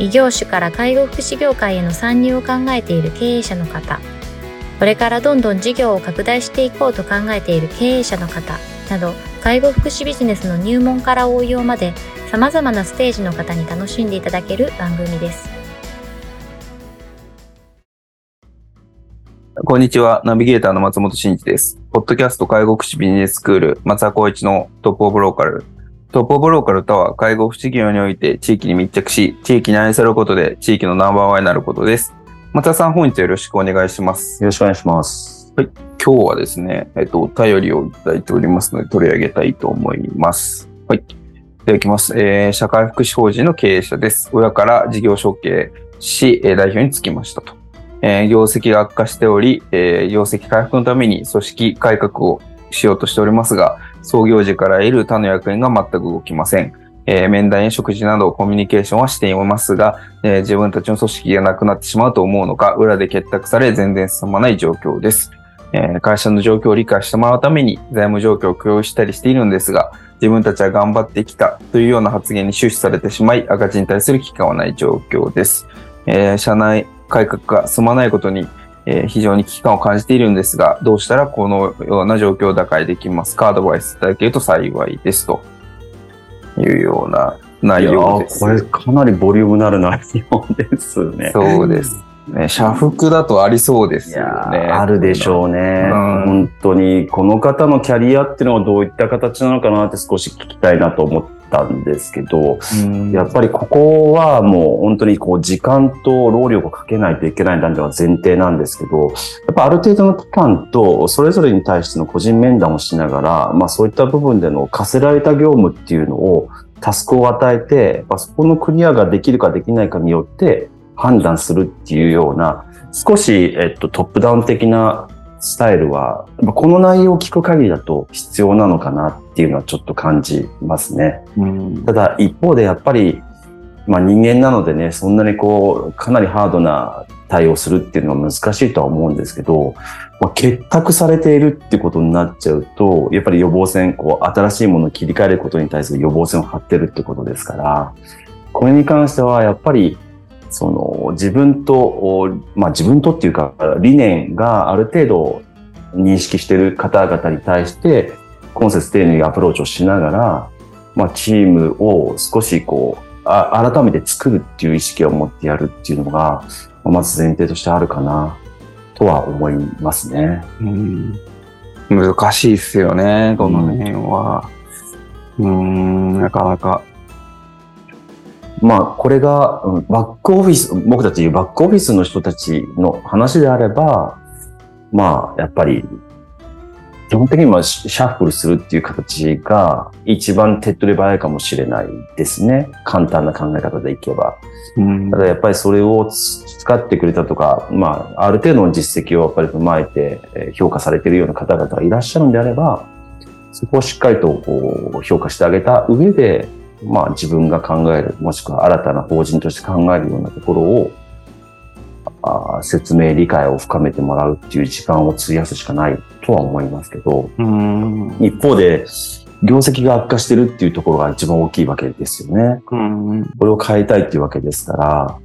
異業種から介護福祉業界への参入を考えている経営者の方、これからどんどん事業を拡大していこうと考えている経営者の方など、介護福祉ビジネスの入門から応用まで様々なステージの方に楽しんでいただける番組です。こんにちは。ナビゲーターの松本慎一です。ポッドキャスト介護福祉ビジネススクール松田光一のトップオブローカルトップオブローカルとは、介護福祉業において地域に密着し、地域に愛されることで地域のナンバーワンになることです。松田さん、本日よろしくお願いします。よろしくお願いします。はい。今日はですね、えっと、お便りをいただいておりますので、取り上げたいと思います。はい。いただきます。えー、社会福祉法人の経営者です。親から事業承継し、代表につきましたと。えー、業績が悪化しており、えー、業績回復のために組織改革をしようとしておりますが、創業時から得る他の役員が全く動きません。えー、面談や食事などコミュニケーションはしていますが、えー、自分たちの組織がなくなってしまうと思うのか、裏で結託され全然進まない状況です。え、会社の状況を理解してもらうために財務状況を共有したりしているんですが、自分たちは頑張ってきたというような発言に終始されてしまい、赤字に対する危機感はない状況です。え社内改革が進まないことにえー、非常に危機感を感じているんですが、どうしたらこのような状況を打開できますか？アドバイスいただけると幸いですというような内容です。これかなりボリュームのある内容ですね。そうです。ね、社服だとありそうですよね。あるでしょうね、うん、本当に、この方のキャリアっていうのはどういった形なのかなって少し聞きたいなと思ったんですけど、やっぱりここはもう本当にこう時間と労力をかけないといけないんでは前提なんですけど、やっぱある程度の期間とそれぞれに対しての個人面談をしながら、まあそういった部分での課せられた業務っていうのをタスクを与えて、そこのクリアができるかできないかによって判断するっていうような、少し、えっと、トップダウン的なスタイルは、この内容を聞く限りだと必要なのかなっていうのはちょっと感じますね。うん、ただ一方でやっぱり、まあ人間なのでね、そんなにこう、かなりハードな対応するっていうのは難しいとは思うんですけど、まあ、結託されているってことになっちゃうと、やっぱり予防線、こう、新しいものを切り替えることに対する予防線を張ってるってことですから、これに関してはやっぱりその自分と、まあ自分とっていうか理念がある程度認識している方々に対して今節丁寧にアプローチをしながら、まあチームを少しこう、あ改めて作るっていう意識を持ってやるっていうのが、まず前提としてあるかなとは思いますね。うん、難しいっすよね、この辺は。うん、なかなか。まあ、これが、バックオフィス、僕たちバックオフィスの人たちの話であれば、まあ、やっぱり、基本的にはシャッフルするっていう形が一番手っ取り早いかもしれないですね。簡単な考え方でいけば。うん、ただやっぱりそれを使ってくれたとか、まあ、ある程度の実績をやっぱり踏まえて評価されているような方々がいらっしゃるんであれば、そこをしっかりとこう評価してあげた上で、まあ、自分が考える、もしくは新たな法人として考えるようなところを、あ説明、理解を深めてもらうっていう時間を費やすしかないとは思いますけど、一方で、業績が悪化してるっていうところが一番大きいわけですよね。これを変えたいっていうわけですから、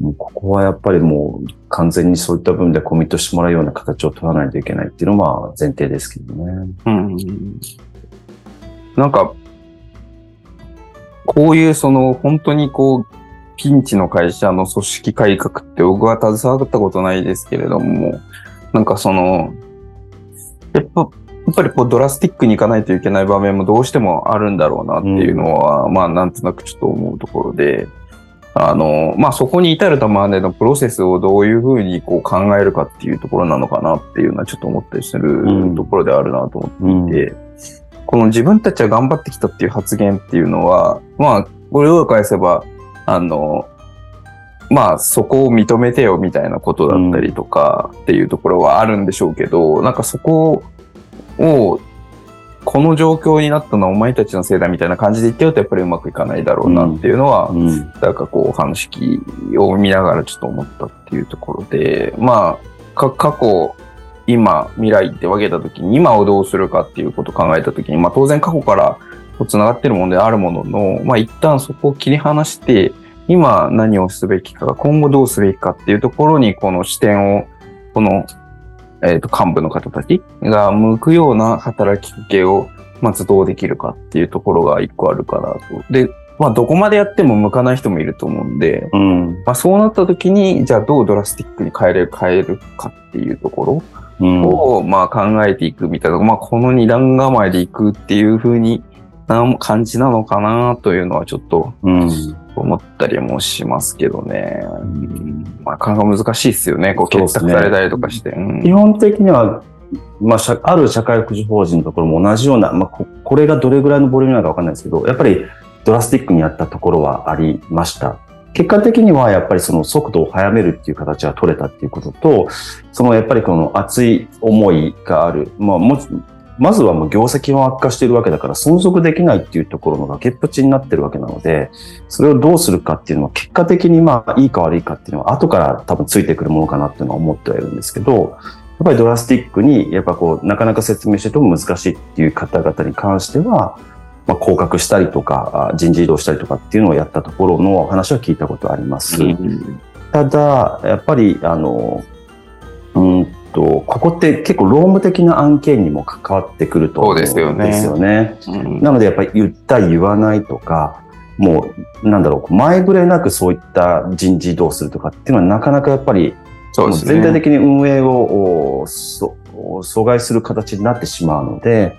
もうここはやっぱりもう完全にそういった部分でコミットしてもらうような形を取らないといけないっていうのは前提ですけどね。うん、なんかこういうその本当にこう、ピンチの会社の組織改革って僕は携わったことないですけれども、なんかその、やっぱ、やっぱりこうドラスティックに行かないといけない場面もどうしてもあるんだろうなっていうのは、うん、まあなんとなくちょっと思うところで、あの、まあそこに至るまでのプロセスをどういうふうにこう考えるかっていうところなのかなっていうのはちょっと思ったりするところであるなと思っていて、うんこの自分たちは頑張ってきたっていう発言っていうのは、まあ、これを返せば、あの、まあそこを認めてよみたいなことだったりとかっていうところはあるんでしょうけど、なんかそこをこの状況になったのはお前たちのせいだみたいな感じで言ってるとやっぱりうまくいかないだろうなっていうのは、うん。なんかこう話を見ながらちょっと思ったっていうところで、まあ、か過去、今、未来って分けたときに、今をどうするかっていうことを考えたときに、まあ当然過去から繋がってるものであるものの、まあ一旦そこを切り離して、今何をすべきか、今後どうすべきかっていうところに、この視点を、この、えっ、と、幹部の方たちが向くような働きかけを、まずどうできるかっていうところが一個あるかなと。で、まあどこまでやっても向かない人もいると思うんで、うん。まあそうなった時に、じゃあどうドラスティックに変えれる、変えるかっていうとこうん。ろを、まあ考えていくみたいな、まあこの二段構えでいくっていう風にな感じなのかなというのはちょっとうん。思ったりもしますけどね。うんまあなかなか難しいですよね。こうそうですね結託されたりとかして。うん基本的には、まあ、社ある社会福祉法人のところも同じような、まあ、ここれがどれぐらいのボリュームなのかわかんないですけど、やっぱりドラスティックにやったところはありました。結果的にはやっぱりその速度を速めるっていう形が取れたっていうことと、そのやっぱりこの熱い思いがある。まあもまずはもう業績も悪化しているわけだから存続できないっていうところの崖っぷちになってるわけなので、それをどうするかっていうのは結果的にまあいいか悪いかっていうのは後から多分ついてくるものかなっていうのは思ってはいるんですけど、やっぱりドラスティックに、やっぱこう、なかなか説明してても難しいっていう方々に関しては、まあ、降格したりとか、あ人事異動したりとかっていうのをやったところの話は聞いたことあります。うんただ、やっぱり、あの、うーんと、ここって結構労務的な案件にも関わってくると思うんですそうですよね。うんなのでやっぱり言った言わないとか、もう、なんだろう、前触れなくそういった人事異動するとかっていうのはなかなかやっぱりそうですね。全体的に運営をおそ阻害する形になってしまうので、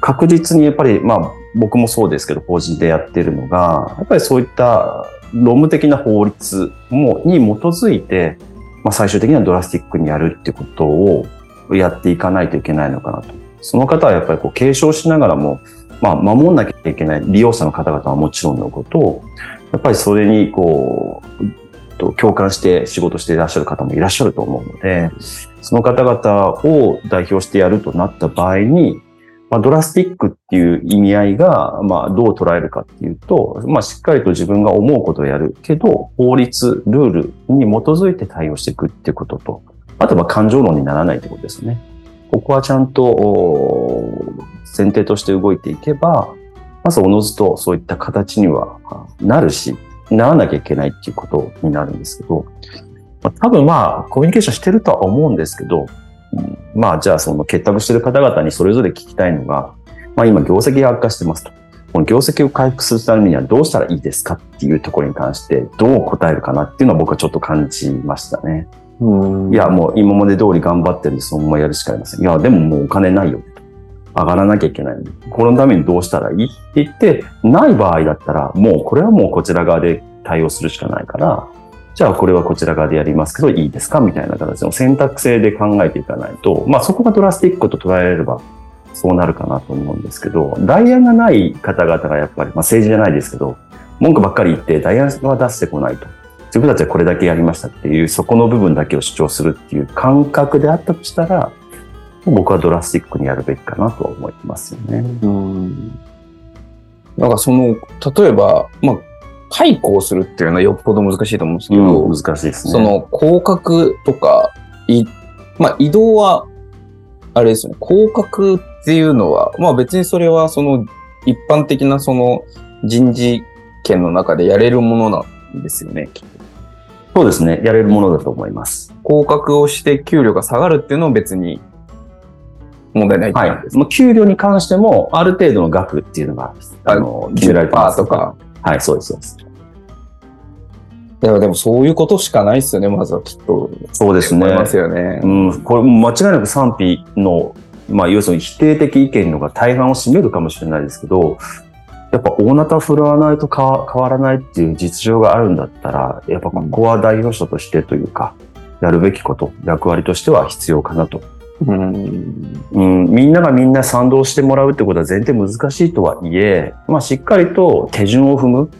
確実にやっぱり、まあ僕もそうですけど、法人でやってるのが、やっぱりそういった労務的な法律もに基づいて、まあ最終的にはドラスティックにやるってことをやっていかないといけないのかなと。その方はやっぱりこう継承しながらも、まあ守んなきゃいけない利用者の方々はもちろんのことを、やっぱりそれにこう、共感して仕事していらっしゃる方もいらっしゃると思うので、その方々を代表してやるとなった場合に、まあ、ドラスティックっていう意味合いが、まあ、どう捉えるかっていうと、まあ、しっかりと自分が思うことをやるけど、法律、ルールに基づいて対応していくっていうことと、あとは感情論にならないってことですね。ここはちゃんとお前提として動いていけば、まずおのずとそういった形にはなるし、ならなきゃいけないっていうことになるんですけど、多分まあ、コミュニケーションしてるとは思うんですけど、まあ、じゃあその結託してる方々にそれぞれ聞きたいのが、まあ今業績が悪化してますと。この業績を回復するためにはどうしたらいいですかっていうところに関してどう答えるかなっていうのは僕はちょっと感じましたね。うんいや、もう今まで通り頑張ってるんでそのままやるしかありません。いや、でももうお金ないよ。上がらなきゃいけない。このためにどうしたらいいって言って、ない場合だったら、もうこれはもうこちら側で対応するしかないから、じゃあこれはこちら側でやりますけどいいですかみたいな形の選択性で考えていかないと、まあそこがドラスティックと捉えられればそうなるかなと思うんですけど、代案がない方々がやっぱり、まあ政治じゃないですけど、文句ばっかり言って代案は出してこないと。自分たちはこれだけやりましたっていう、そこの部分だけを主張するっていう感覚であったとしたら、僕はドラスティックにやるべきかなとは思いますよね。うんなんかその、例えば、まあ、解雇をするっていうのはよっぽど難しいと思うんですけど、難しいですね。その、降格とか、い、まあ、移動は、あれですよね、降格っていうのは、まあ別にそれはその、一般的なその、人事権の中でやれるものなんですよね、きっとそうですね。やれるものだと思います。降格をして給料が下がるっていうのは別に問題ないはい給料に関しても、ある程度の額っていうのが、あの、決められてます。10%とか。はい、そうです、そうです。いや、でもそういうことしかないですよね、まずはきっと。そうですね思い。ますよね。うん、これ間違いなく賛否の、まあ、要するに否定的意見のが大半を占めるかもしれないですけど、やっぱ大なた振るわないと変わ変わらないっていう実情があるんだったら、やっぱここは代表者としてというか、やるべきこと、役割としては必要かなと。うん。うん、みんながみんな賛同してもらうってことは前提難しいとはいえ、まあしっかりと手順を踏む。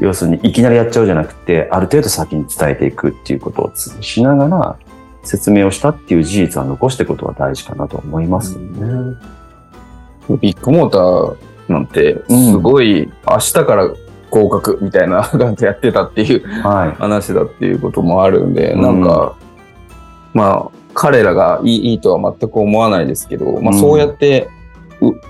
要するにいきなりやっちゃうじゃなくて、ある程度先に伝えていくっていうことをしながら説明をしたっていう事実は残していくことが大事かなと思いますよね。ビッグモーターなんて、すごい明日から合格みたいな感じでやってたっていう話だっていうこともあるんで、はい、なんか、うん、まあ、彼らがいいいいとは全く思わないですけど、まあそうやって、うん、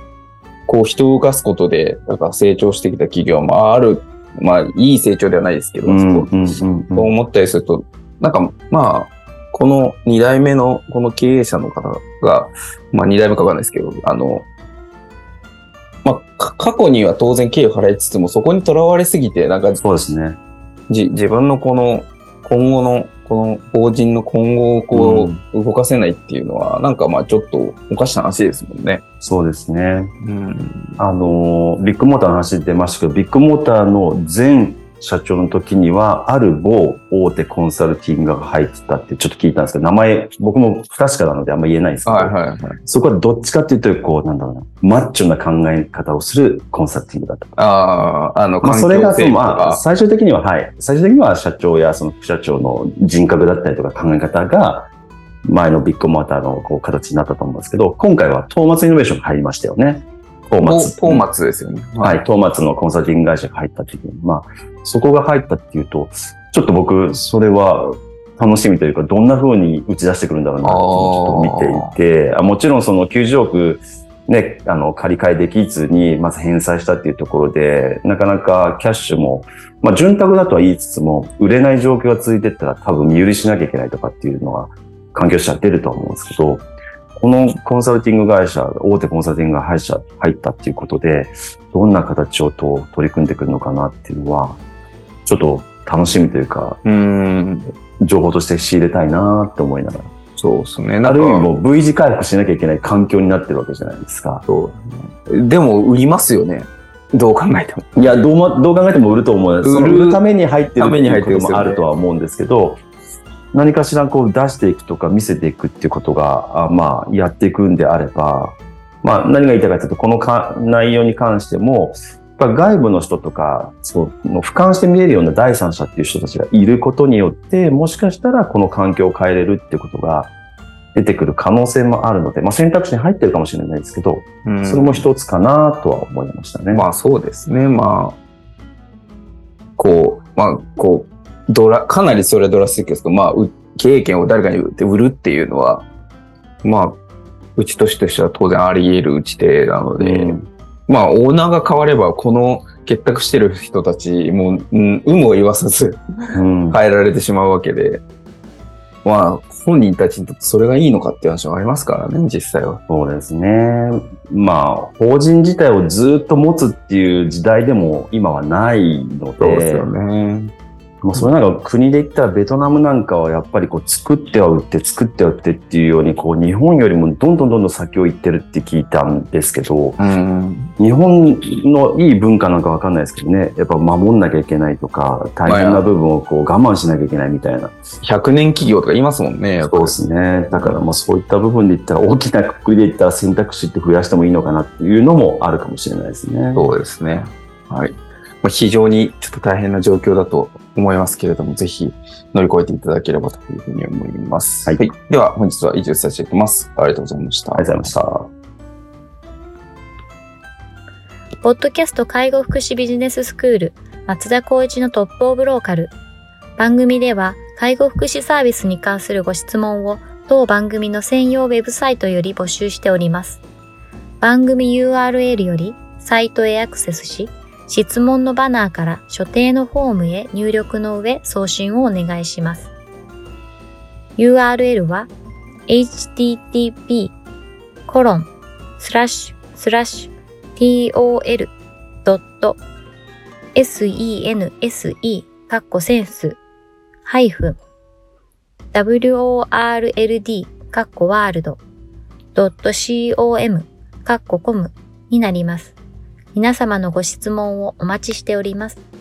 こう人を動かすことで、なんか成長してきた企業もある、まあいい成長ではないですけど、そう思ったりすると、なんかまあ、この2代目のこの経営者の方が、まあ2代目かわかんないですけど、あの、まあ、過去には当然経費を払いつつも、そこにとらわれすぎて、なんか、そうですね。じ、自分のこの、今後の、この法人の今後をこう、動かせないっていうのは、うん、なんかまあちょっとおかしな話ですもんね。そうですね。うん。あの、ビッグモーターの話出ましたけど、ビッグモーターの全社長の時には、ある某大手コンサルティングが入ってたってちょっと聞いたんですけど、名前、僕も不確かなのであんま言えないんですけど、はいはいはい、そこはどっちかっていうと、こう、なんだろうな、マッチョな考え方をするコンサルティングだった。ああ、あの、まあ、それがその、まあ、最終的には、はい、最終的には社長やその副社長の人格だったりとか考え方が、前のビッグモーターのこう形になったと思うんですけど、今回はトーマツイノベーションが入りましたよね。トーマツ。トーマツですよね。はい、トーマツのコンサルティング会社が入ったっていう。まあ、そこが入ったっていうと、ちょっと僕、それは楽しみというか、どんな風に打ち出してくるんだろうなってちょっと見ていて、あもちろんその90億、ね、あの、借り換えできずに、まず返済したっていうところで、なかなかキャッシュも、まあ、潤沢だとは言いつつも、売れない状況が続いてったら多分身売りしなきゃいけないとかっていうのは、環境者は出ると思うんですけど、このコンサルティング会社、大手コンサルティング会社入ったっていうことで、どんな形をと取り組んでくるのかなっていうのは、ちょっと楽しみというか、うん情報として仕入れたいなって思いながら。そうですね。ある意味もう V 字回復しなきゃいけない環境になってるわけじゃないですか。そう。でも売りますよね。どう考えても。いや、どうも、どう考えても売ると思う。売るために入ってるっていうこともあるとは思うんですけど、何かしらこう出していくとか見せていくっていうことが、あまあ、やっていくんであれば、まあ、何が言いたいかというと、このか内容に関しても、やっぱ外部の人とか、そう、俯瞰して見えるような第三者っていう人たちがいることによって、もしかしたらこの環境を変えれるっていうことが出てくる可能性もあるので、まあ選択肢に入ってるかもしれないですけど、うん、それも一つかなとは思いましたね。まあそうですね。まあ、こう、まあ、こう、ドラ、かなりそれはドラスティックですけど、まあ、経営権を誰かに売って売るっていうのは、まあ、うちとしては当然あり得る打ち手なので、うん、まあ、オーナーが変われば、この結託してる人たちも、うん、有無を言わさず変えられてしまうわけで、まあ、本人たちにとってそれがいいのかっていう話はありますからね、実際は。そうですね。まあ、法人自体をずっと持つっていう時代でも今はないので、そうですよね。もうそれなんか国で言ったらベトナムなんかはやっぱりこう作っては売って作っては売ってっていうようにこう日本よりもどんどんどんどん先を行ってるって聞いたんですけど、うん、日本のいい文化なんかわかんないですけどね、やっぱ守んなきゃいけないとか、大変な部分をこう我慢しなきゃいけないみたいな。100年企業とか言いますもんね。そうですね。だからまあそういった部分で言ったら大きなくくりで言ったら選択肢って増やしてもいいのかなっていうのもあるかもしれないですね。そうですね。はい。まあ、非常にちょっと大変な状況だと思いますけれども、ぜひ乗り越えていただければというふうに思います。はい。はい、では、本日は以上させていただきます。ありがとうございました。ありがとうございました。ポッドキャスト介護福祉ビジネススクール松田光一のトップオブローカル。番組では介護福祉サービスに関するご質問を当番組の専用ウェブサイトより募集しております。番組 URL よりサイトへアクセスし、質問のバナーから所定のフォームへ入力の上送信をお願いします。URL は http コロンスラッシュスラッシュ tol.sense カッコセンスハイフン world カッコワールド .com カッココムになります。皆様のご質問をお待ちしております。